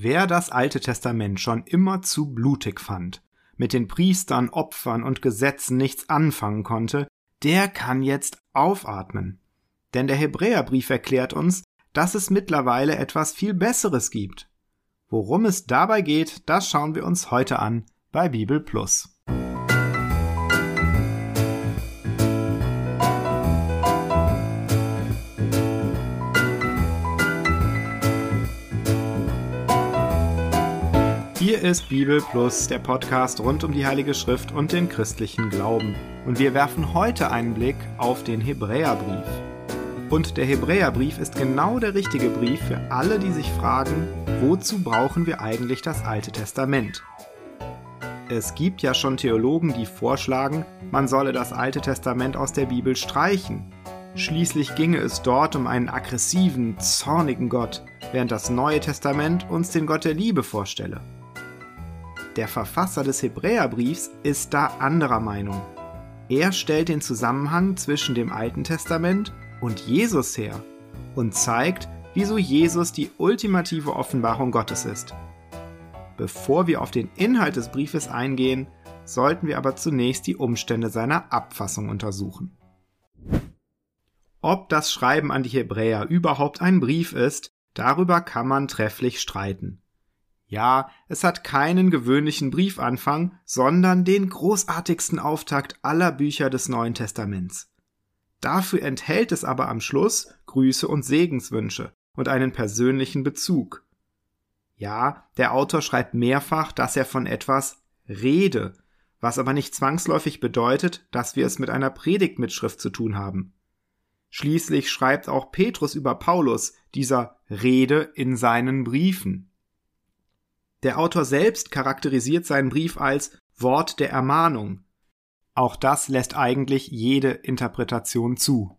Wer das Alte Testament schon immer zu blutig fand, mit den Priestern, Opfern und Gesetzen nichts anfangen konnte, der kann jetzt aufatmen. Denn der Hebräerbrief erklärt uns, dass es mittlerweile etwas viel Besseres gibt. Worum es dabei geht, das schauen wir uns heute an bei Bibel Plus. Hier ist Bibel Plus, der Podcast rund um die Heilige Schrift und den christlichen Glauben. Und wir werfen heute einen Blick auf den Hebräerbrief. Und der Hebräerbrief ist genau der richtige Brief für alle, die sich fragen, wozu brauchen wir eigentlich das Alte Testament? Es gibt ja schon Theologen, die vorschlagen, man solle das Alte Testament aus der Bibel streichen. Schließlich ginge es dort um einen aggressiven, zornigen Gott, während das Neue Testament uns den Gott der Liebe vorstelle. Der Verfasser des Hebräerbriefs ist da anderer Meinung. Er stellt den Zusammenhang zwischen dem Alten Testament und Jesus her und zeigt, wieso Jesus die ultimative Offenbarung Gottes ist. Bevor wir auf den Inhalt des Briefes eingehen, sollten wir aber zunächst die Umstände seiner Abfassung untersuchen. Ob das Schreiben an die Hebräer überhaupt ein Brief ist, darüber kann man trefflich streiten. Ja, es hat keinen gewöhnlichen Briefanfang, sondern den großartigsten Auftakt aller Bücher des Neuen Testaments. Dafür enthält es aber am Schluss Grüße und Segenswünsche und einen persönlichen Bezug. Ja, der Autor schreibt mehrfach, dass er von etwas rede, was aber nicht zwangsläufig bedeutet, dass wir es mit einer Predigtmitschrift zu tun haben. Schließlich schreibt auch Petrus über Paulus dieser Rede in seinen Briefen. Der Autor selbst charakterisiert seinen Brief als Wort der Ermahnung. Auch das lässt eigentlich jede Interpretation zu.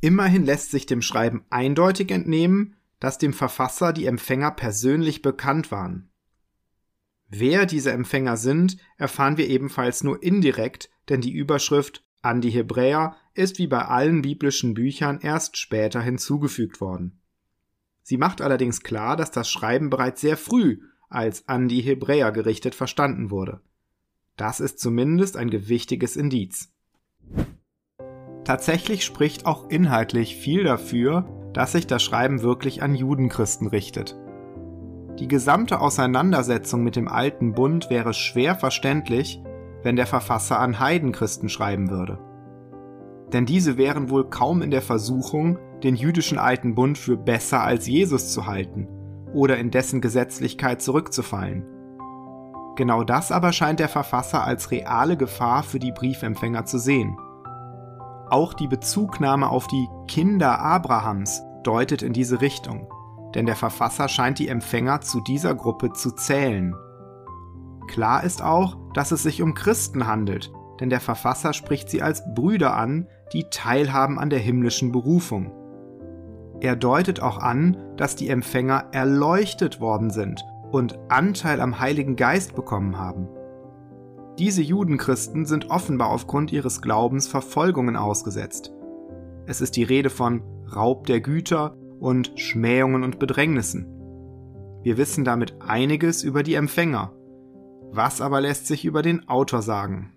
Immerhin lässt sich dem Schreiben eindeutig entnehmen, dass dem Verfasser die Empfänger persönlich bekannt waren. Wer diese Empfänger sind, erfahren wir ebenfalls nur indirekt, denn die Überschrift an die Hebräer ist wie bei allen biblischen Büchern erst später hinzugefügt worden. Sie macht allerdings klar, dass das Schreiben bereits sehr früh als an die Hebräer gerichtet verstanden wurde. Das ist zumindest ein gewichtiges Indiz. Tatsächlich spricht auch inhaltlich viel dafür, dass sich das Schreiben wirklich an Judenchristen richtet. Die gesamte Auseinandersetzung mit dem alten Bund wäre schwer verständlich, wenn der Verfasser an Heidenchristen schreiben würde. Denn diese wären wohl kaum in der Versuchung, den jüdischen alten Bund für besser als Jesus zu halten oder in dessen Gesetzlichkeit zurückzufallen. Genau das aber scheint der Verfasser als reale Gefahr für die Briefempfänger zu sehen. Auch die Bezugnahme auf die Kinder Abrahams deutet in diese Richtung, denn der Verfasser scheint die Empfänger zu dieser Gruppe zu zählen. Klar ist auch, dass es sich um Christen handelt, denn der Verfasser spricht sie als Brüder an, die teilhaben an der himmlischen Berufung. Er deutet auch an, dass die Empfänger erleuchtet worden sind und Anteil am Heiligen Geist bekommen haben. Diese Judenchristen sind offenbar aufgrund ihres Glaubens Verfolgungen ausgesetzt. Es ist die Rede von Raub der Güter und Schmähungen und Bedrängnissen. Wir wissen damit einiges über die Empfänger. Was aber lässt sich über den Autor sagen?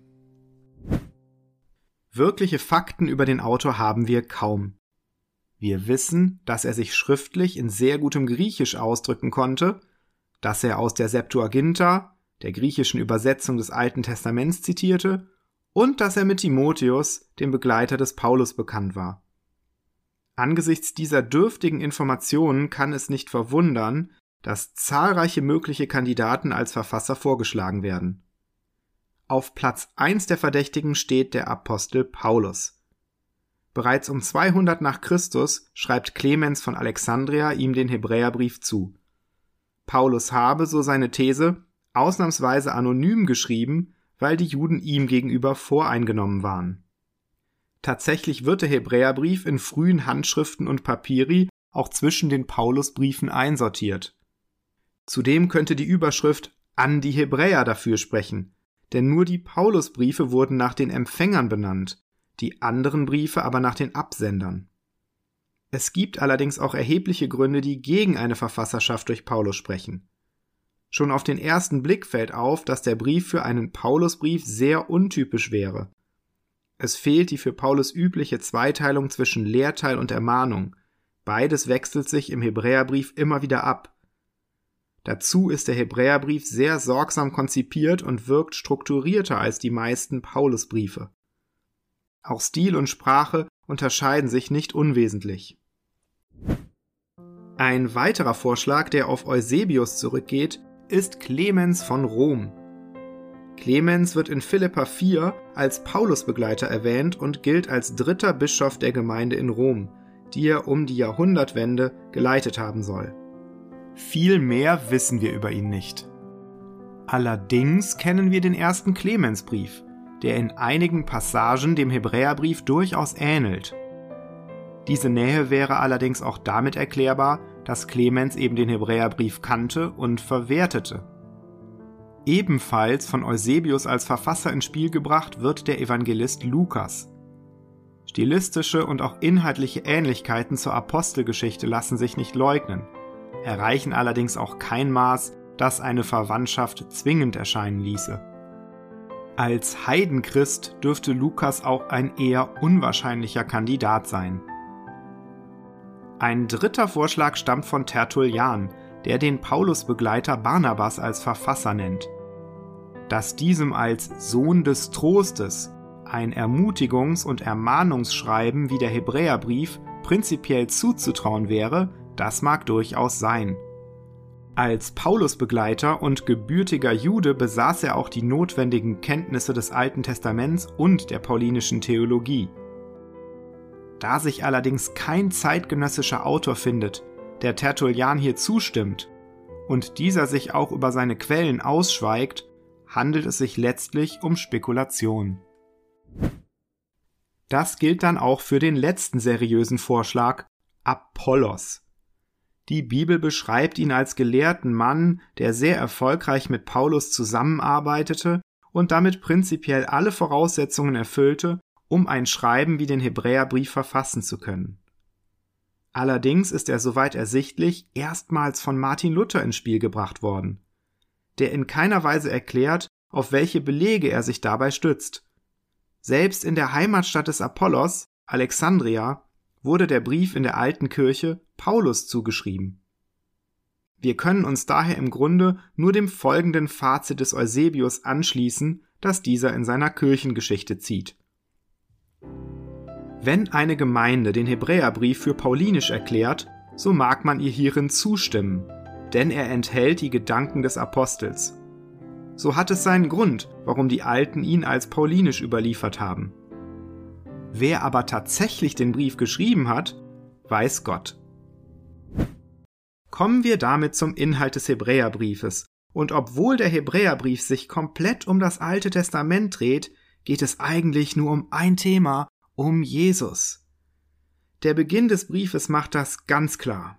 Wirkliche Fakten über den Autor haben wir kaum. Wir wissen, dass er sich schriftlich in sehr gutem Griechisch ausdrücken konnte, dass er aus der Septuaginta, der griechischen Übersetzung des Alten Testaments, zitierte und dass er mit Timotheus, dem Begleiter des Paulus, bekannt war. Angesichts dieser dürftigen Informationen kann es nicht verwundern, dass zahlreiche mögliche Kandidaten als Verfasser vorgeschlagen werden. Auf Platz 1 der Verdächtigen steht der Apostel Paulus. Bereits um 200 nach Christus schreibt Clemens von Alexandria ihm den Hebräerbrief zu. Paulus habe, so seine These, ausnahmsweise anonym geschrieben, weil die Juden ihm gegenüber voreingenommen waren. Tatsächlich wird der Hebräerbrief in frühen Handschriften und Papiri auch zwischen den Paulusbriefen einsortiert. Zudem könnte die Überschrift an die Hebräer dafür sprechen, denn nur die Paulusbriefe wurden nach den Empfängern benannt, die anderen Briefe aber nach den Absendern. Es gibt allerdings auch erhebliche Gründe, die gegen eine Verfasserschaft durch Paulus sprechen. Schon auf den ersten Blick fällt auf, dass der Brief für einen Paulusbrief sehr untypisch wäre. Es fehlt die für Paulus übliche Zweiteilung zwischen Lehrteil und Ermahnung. Beides wechselt sich im Hebräerbrief immer wieder ab. Dazu ist der Hebräerbrief sehr sorgsam konzipiert und wirkt strukturierter als die meisten Paulusbriefe. Auch Stil und Sprache unterscheiden sich nicht unwesentlich. Ein weiterer Vorschlag, der auf Eusebius zurückgeht, ist Clemens von Rom. Clemens wird in Philippa 4 als Paulusbegleiter erwähnt und gilt als dritter Bischof der Gemeinde in Rom, die er um die Jahrhundertwende geleitet haben soll. Viel mehr wissen wir über ihn nicht. Allerdings kennen wir den ersten Clemensbrief, der in einigen Passagen dem Hebräerbrief durchaus ähnelt. Diese Nähe wäre allerdings auch damit erklärbar, dass Clemens eben den Hebräerbrief kannte und verwertete. Ebenfalls von Eusebius als Verfasser ins Spiel gebracht wird der Evangelist Lukas. Stilistische und auch inhaltliche Ähnlichkeiten zur Apostelgeschichte lassen sich nicht leugnen, erreichen allerdings auch kein Maß, das eine Verwandtschaft zwingend erscheinen ließe. Als Heidenchrist dürfte Lukas auch ein eher unwahrscheinlicher Kandidat sein. Ein dritter Vorschlag stammt von Tertullian, der den Paulusbegleiter Barnabas als Verfasser nennt. Dass diesem als Sohn des Trostes ein Ermutigungs- und Ermahnungsschreiben wie der Hebräerbrief prinzipiell zuzutrauen wäre, das mag durchaus sein. Als Paulusbegleiter und gebürtiger Jude besaß er auch die notwendigen Kenntnisse des Alten Testaments und der paulinischen Theologie. Da sich allerdings kein zeitgenössischer Autor findet, der Tertullian hier zustimmt, und dieser sich auch über seine Quellen ausschweigt, handelt es sich letztlich um Spekulation. Das gilt dann auch für den letzten seriösen Vorschlag, Apollos. Die Bibel beschreibt ihn als gelehrten Mann, der sehr erfolgreich mit Paulus zusammenarbeitete und damit prinzipiell alle Voraussetzungen erfüllte, um ein Schreiben wie den Hebräerbrief verfassen zu können. Allerdings ist er soweit ersichtlich erstmals von Martin Luther ins Spiel gebracht worden, der in keiner Weise erklärt, auf welche Belege er sich dabei stützt. Selbst in der Heimatstadt des Apollos, Alexandria, wurde der Brief in der alten Kirche Paulus zugeschrieben. Wir können uns daher im Grunde nur dem folgenden Fazit des Eusebius anschließen, das dieser in seiner Kirchengeschichte zieht. Wenn eine Gemeinde den Hebräerbrief für paulinisch erklärt, so mag man ihr hierin zustimmen, denn er enthält die Gedanken des Apostels. So hat es seinen Grund, warum die Alten ihn als paulinisch überliefert haben. Wer aber tatsächlich den Brief geschrieben hat, weiß Gott. Kommen wir damit zum Inhalt des Hebräerbriefes. Und obwohl der Hebräerbrief sich komplett um das Alte Testament dreht, geht es eigentlich nur um ein Thema, um Jesus. Der Beginn des Briefes macht das ganz klar.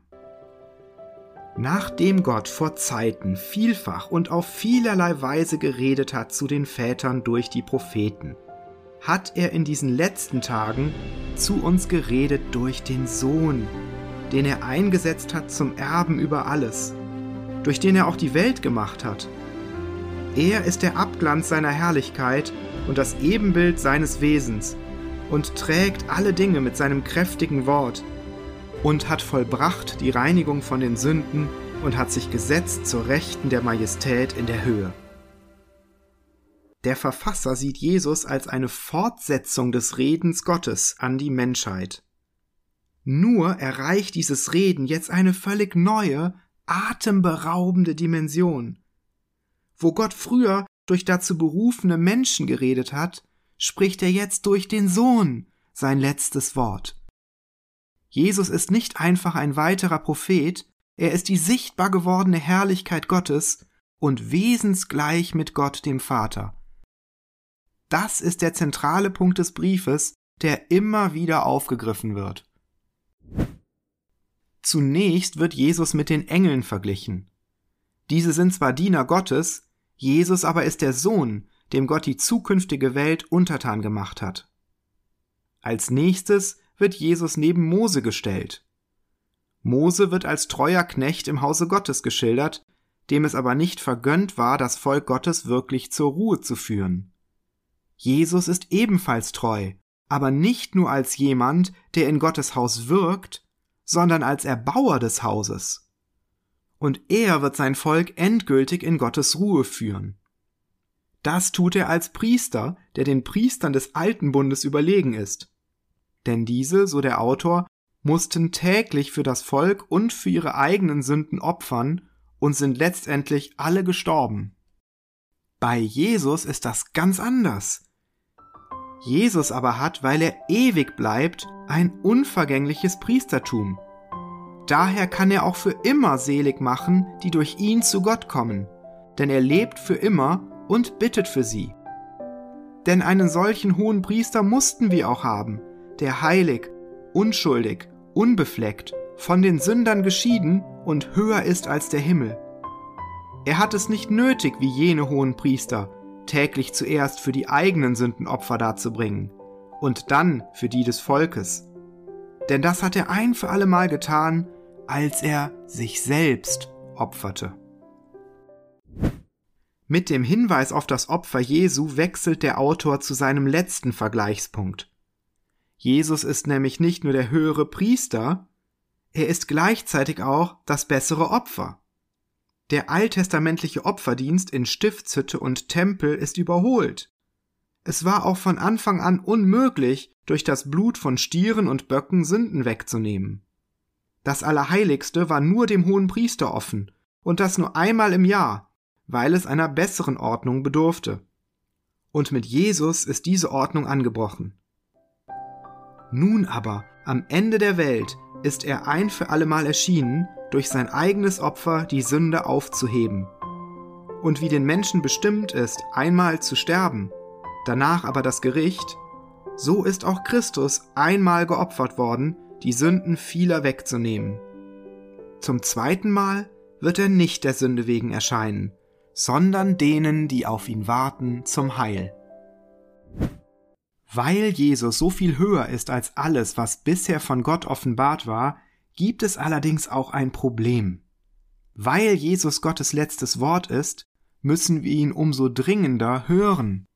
Nachdem Gott vor Zeiten vielfach und auf vielerlei Weise geredet hat zu den Vätern durch die Propheten, hat er in diesen letzten Tagen zu uns geredet durch den Sohn, den er eingesetzt hat zum Erben über alles, durch den er auch die Welt gemacht hat. Er ist der Abglanz seiner Herrlichkeit und das Ebenbild seines Wesens, und trägt alle Dinge mit seinem kräftigen Wort und hat vollbracht die Reinigung von den Sünden und hat sich gesetzt zur Rechten der Majestät in der Höhe. Der Verfasser sieht Jesus als eine Fortsetzung des Redens Gottes an die Menschheit. Nur erreicht dieses Reden jetzt eine völlig neue, atemberaubende Dimension. Wo Gott früher durch dazu berufene Menschen geredet hat, spricht er jetzt durch den Sohn sein letztes Wort. Jesus ist nicht einfach ein weiterer Prophet, er ist die sichtbar gewordene Herrlichkeit Gottes und wesensgleich mit Gott dem Vater. Das ist der zentrale Punkt des Briefes, der immer wieder aufgegriffen wird. Zunächst wird Jesus mit den Engeln verglichen. Diese sind zwar Diener Gottes, Jesus aber ist der Sohn, dem Gott die zukünftige Welt untertan gemacht hat. Als nächstes wird Jesus neben Mose gestellt. Mose wird als treuer Knecht im Hause Gottes geschildert, dem es aber nicht vergönnt war, das Volk Gottes wirklich zur Ruhe zu führen. Jesus ist ebenfalls treu, aber nicht nur als jemand, der in Gottes Haus wirkt, sondern als Erbauer des Hauses. Und er wird sein Volk endgültig in Gottes Ruhe führen. Das tut er als Priester, der den Priestern des alten Bundes überlegen ist. Denn diese, so der Autor, mussten täglich für das Volk und für ihre eigenen Sünden opfern und sind letztendlich alle gestorben. Bei Jesus ist das ganz anders. Jesus aber hat, weil er ewig bleibt, ein unvergängliches Priestertum. Daher kann er auch für immer selig machen, die durch ihn zu Gott kommen, denn er lebt für immer und bittet für sie. Denn einen solchen hohen Priester mussten wir auch haben, der heilig, unschuldig, unbefleckt, von den Sündern geschieden und höher ist als der Himmel. Er hat es nicht nötig, wie jene hohen Priester, täglich zuerst für die eigenen Sünden Opfer darzubringen und dann für die des Volkes. Denn das hat er ein für allemal getan, als er sich selbst opferte. Mit dem Hinweis auf das Opfer Jesu wechselt der Autor zu seinem letzten Vergleichspunkt. Jesus ist nämlich nicht nur der höhere Priester, er ist gleichzeitig auch das bessere Opfer. Der alttestamentliche Opferdienst in Stiftshütte und Tempel ist überholt. Es war auch von Anfang an unmöglich, durch das Blut von Stieren und Böcken Sünden wegzunehmen. Das Allerheiligste war nur dem hohen Priester offen, und das nur einmal im Jahr, weil es einer besseren Ordnung bedurfte. Und mit Jesus ist diese Ordnung angebrochen. Nun aber, am Ende der Welt, ist er ein für allemal erschienen, durch sein eigenes Opfer die Sünde aufzuheben. Und wie den Menschen bestimmt ist, einmal zu sterben, danach aber das Gericht, so ist auch Christus einmal geopfert worden, die Sünden vieler wegzunehmen. Zum zweiten Mal wird er nicht der Sünde wegen erscheinen, sondern denen, die auf ihn warten, zum Heil. Weil Jesus so viel höher ist als alles, was bisher von Gott offenbart war, gibt es allerdings auch ein Problem. Weil Jesus Gottes letztes Wort ist, müssen wir ihn umso dringender hören.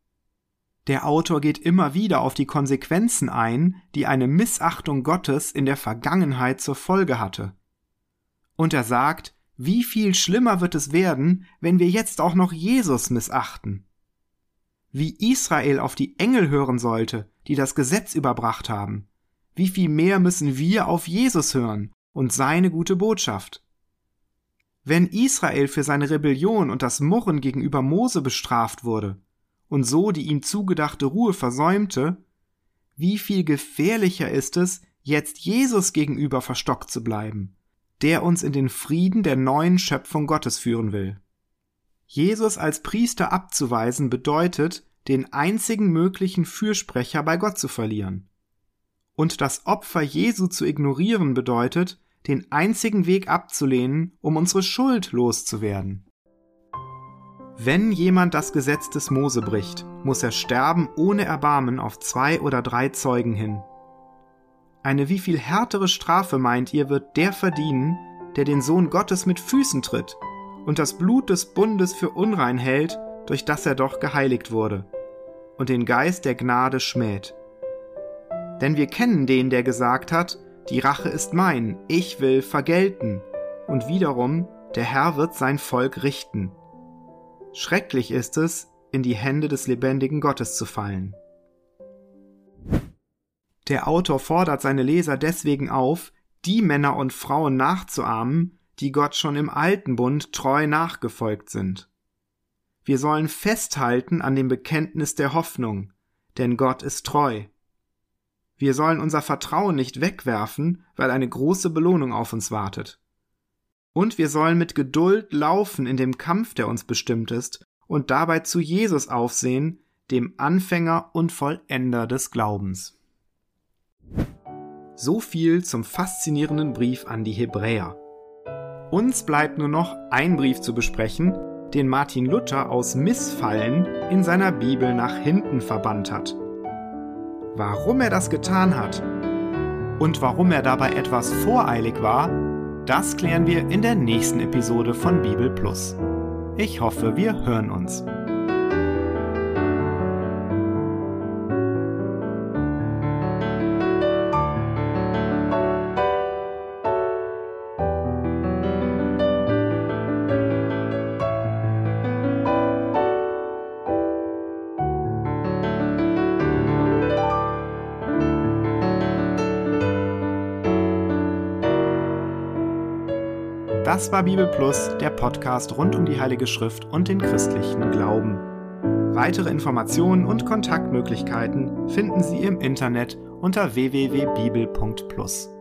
Der Autor geht immer wieder auf die Konsequenzen ein, die eine Missachtung Gottes in der Vergangenheit zur Folge hatte. Und er sagt, wie viel schlimmer wird es werden, wenn wir jetzt auch noch Jesus missachten wie Israel auf die Engel hören sollte, die das Gesetz überbracht haben, wie viel mehr müssen wir auf Jesus hören und seine gute Botschaft. Wenn Israel für seine Rebellion und das Murren gegenüber Mose bestraft wurde und so die ihm zugedachte Ruhe versäumte, wie viel gefährlicher ist es, jetzt Jesus gegenüber verstockt zu bleiben, der uns in den Frieden der neuen Schöpfung Gottes führen will. Jesus als Priester abzuweisen bedeutet, den einzigen möglichen Fürsprecher bei Gott zu verlieren. Und das Opfer Jesu zu ignorieren bedeutet, den einzigen Weg abzulehnen, um unsere Schuld loszuwerden. Wenn jemand das Gesetz des Mose bricht, muss er sterben ohne Erbarmen auf zwei oder drei Zeugen hin. Eine wie viel härtere Strafe meint ihr, wird der verdienen, der den Sohn Gottes mit Füßen tritt und das Blut des Bundes für unrein hält, durch das er doch geheiligt wurde, und den Geist der Gnade schmäht. Denn wir kennen den, der gesagt hat, die Rache ist mein, ich will vergelten, und wiederum, der Herr wird sein Volk richten. Schrecklich ist es, in die Hände des lebendigen Gottes zu fallen. Der Autor fordert seine Leser deswegen auf, die Männer und Frauen nachzuahmen, die Gott schon im alten Bund treu nachgefolgt sind. Wir sollen festhalten an dem Bekenntnis der Hoffnung, denn Gott ist treu. Wir sollen unser Vertrauen nicht wegwerfen, weil eine große Belohnung auf uns wartet. Und wir sollen mit Geduld laufen in dem Kampf, der uns bestimmt ist, und dabei zu Jesus aufsehen, dem Anfänger und Vollender des Glaubens. So viel zum faszinierenden Brief an die Hebräer. Uns bleibt nur noch ein Brief zu besprechen, den Martin Luther aus Missfallen in seiner Bibel nach hinten verbannt hat. Warum er das getan hat und warum er dabei etwas voreilig war, Das klären wir in der nächsten Episode von Bibel Plus. Ich hoffe, wir hören uns. Das war Bibel Plus, der Podcast rund um die Heilige Schrift und den christlichen Glauben. Weitere Informationen und Kontaktmöglichkeiten finden Sie im Internet unter www.bibel.plus.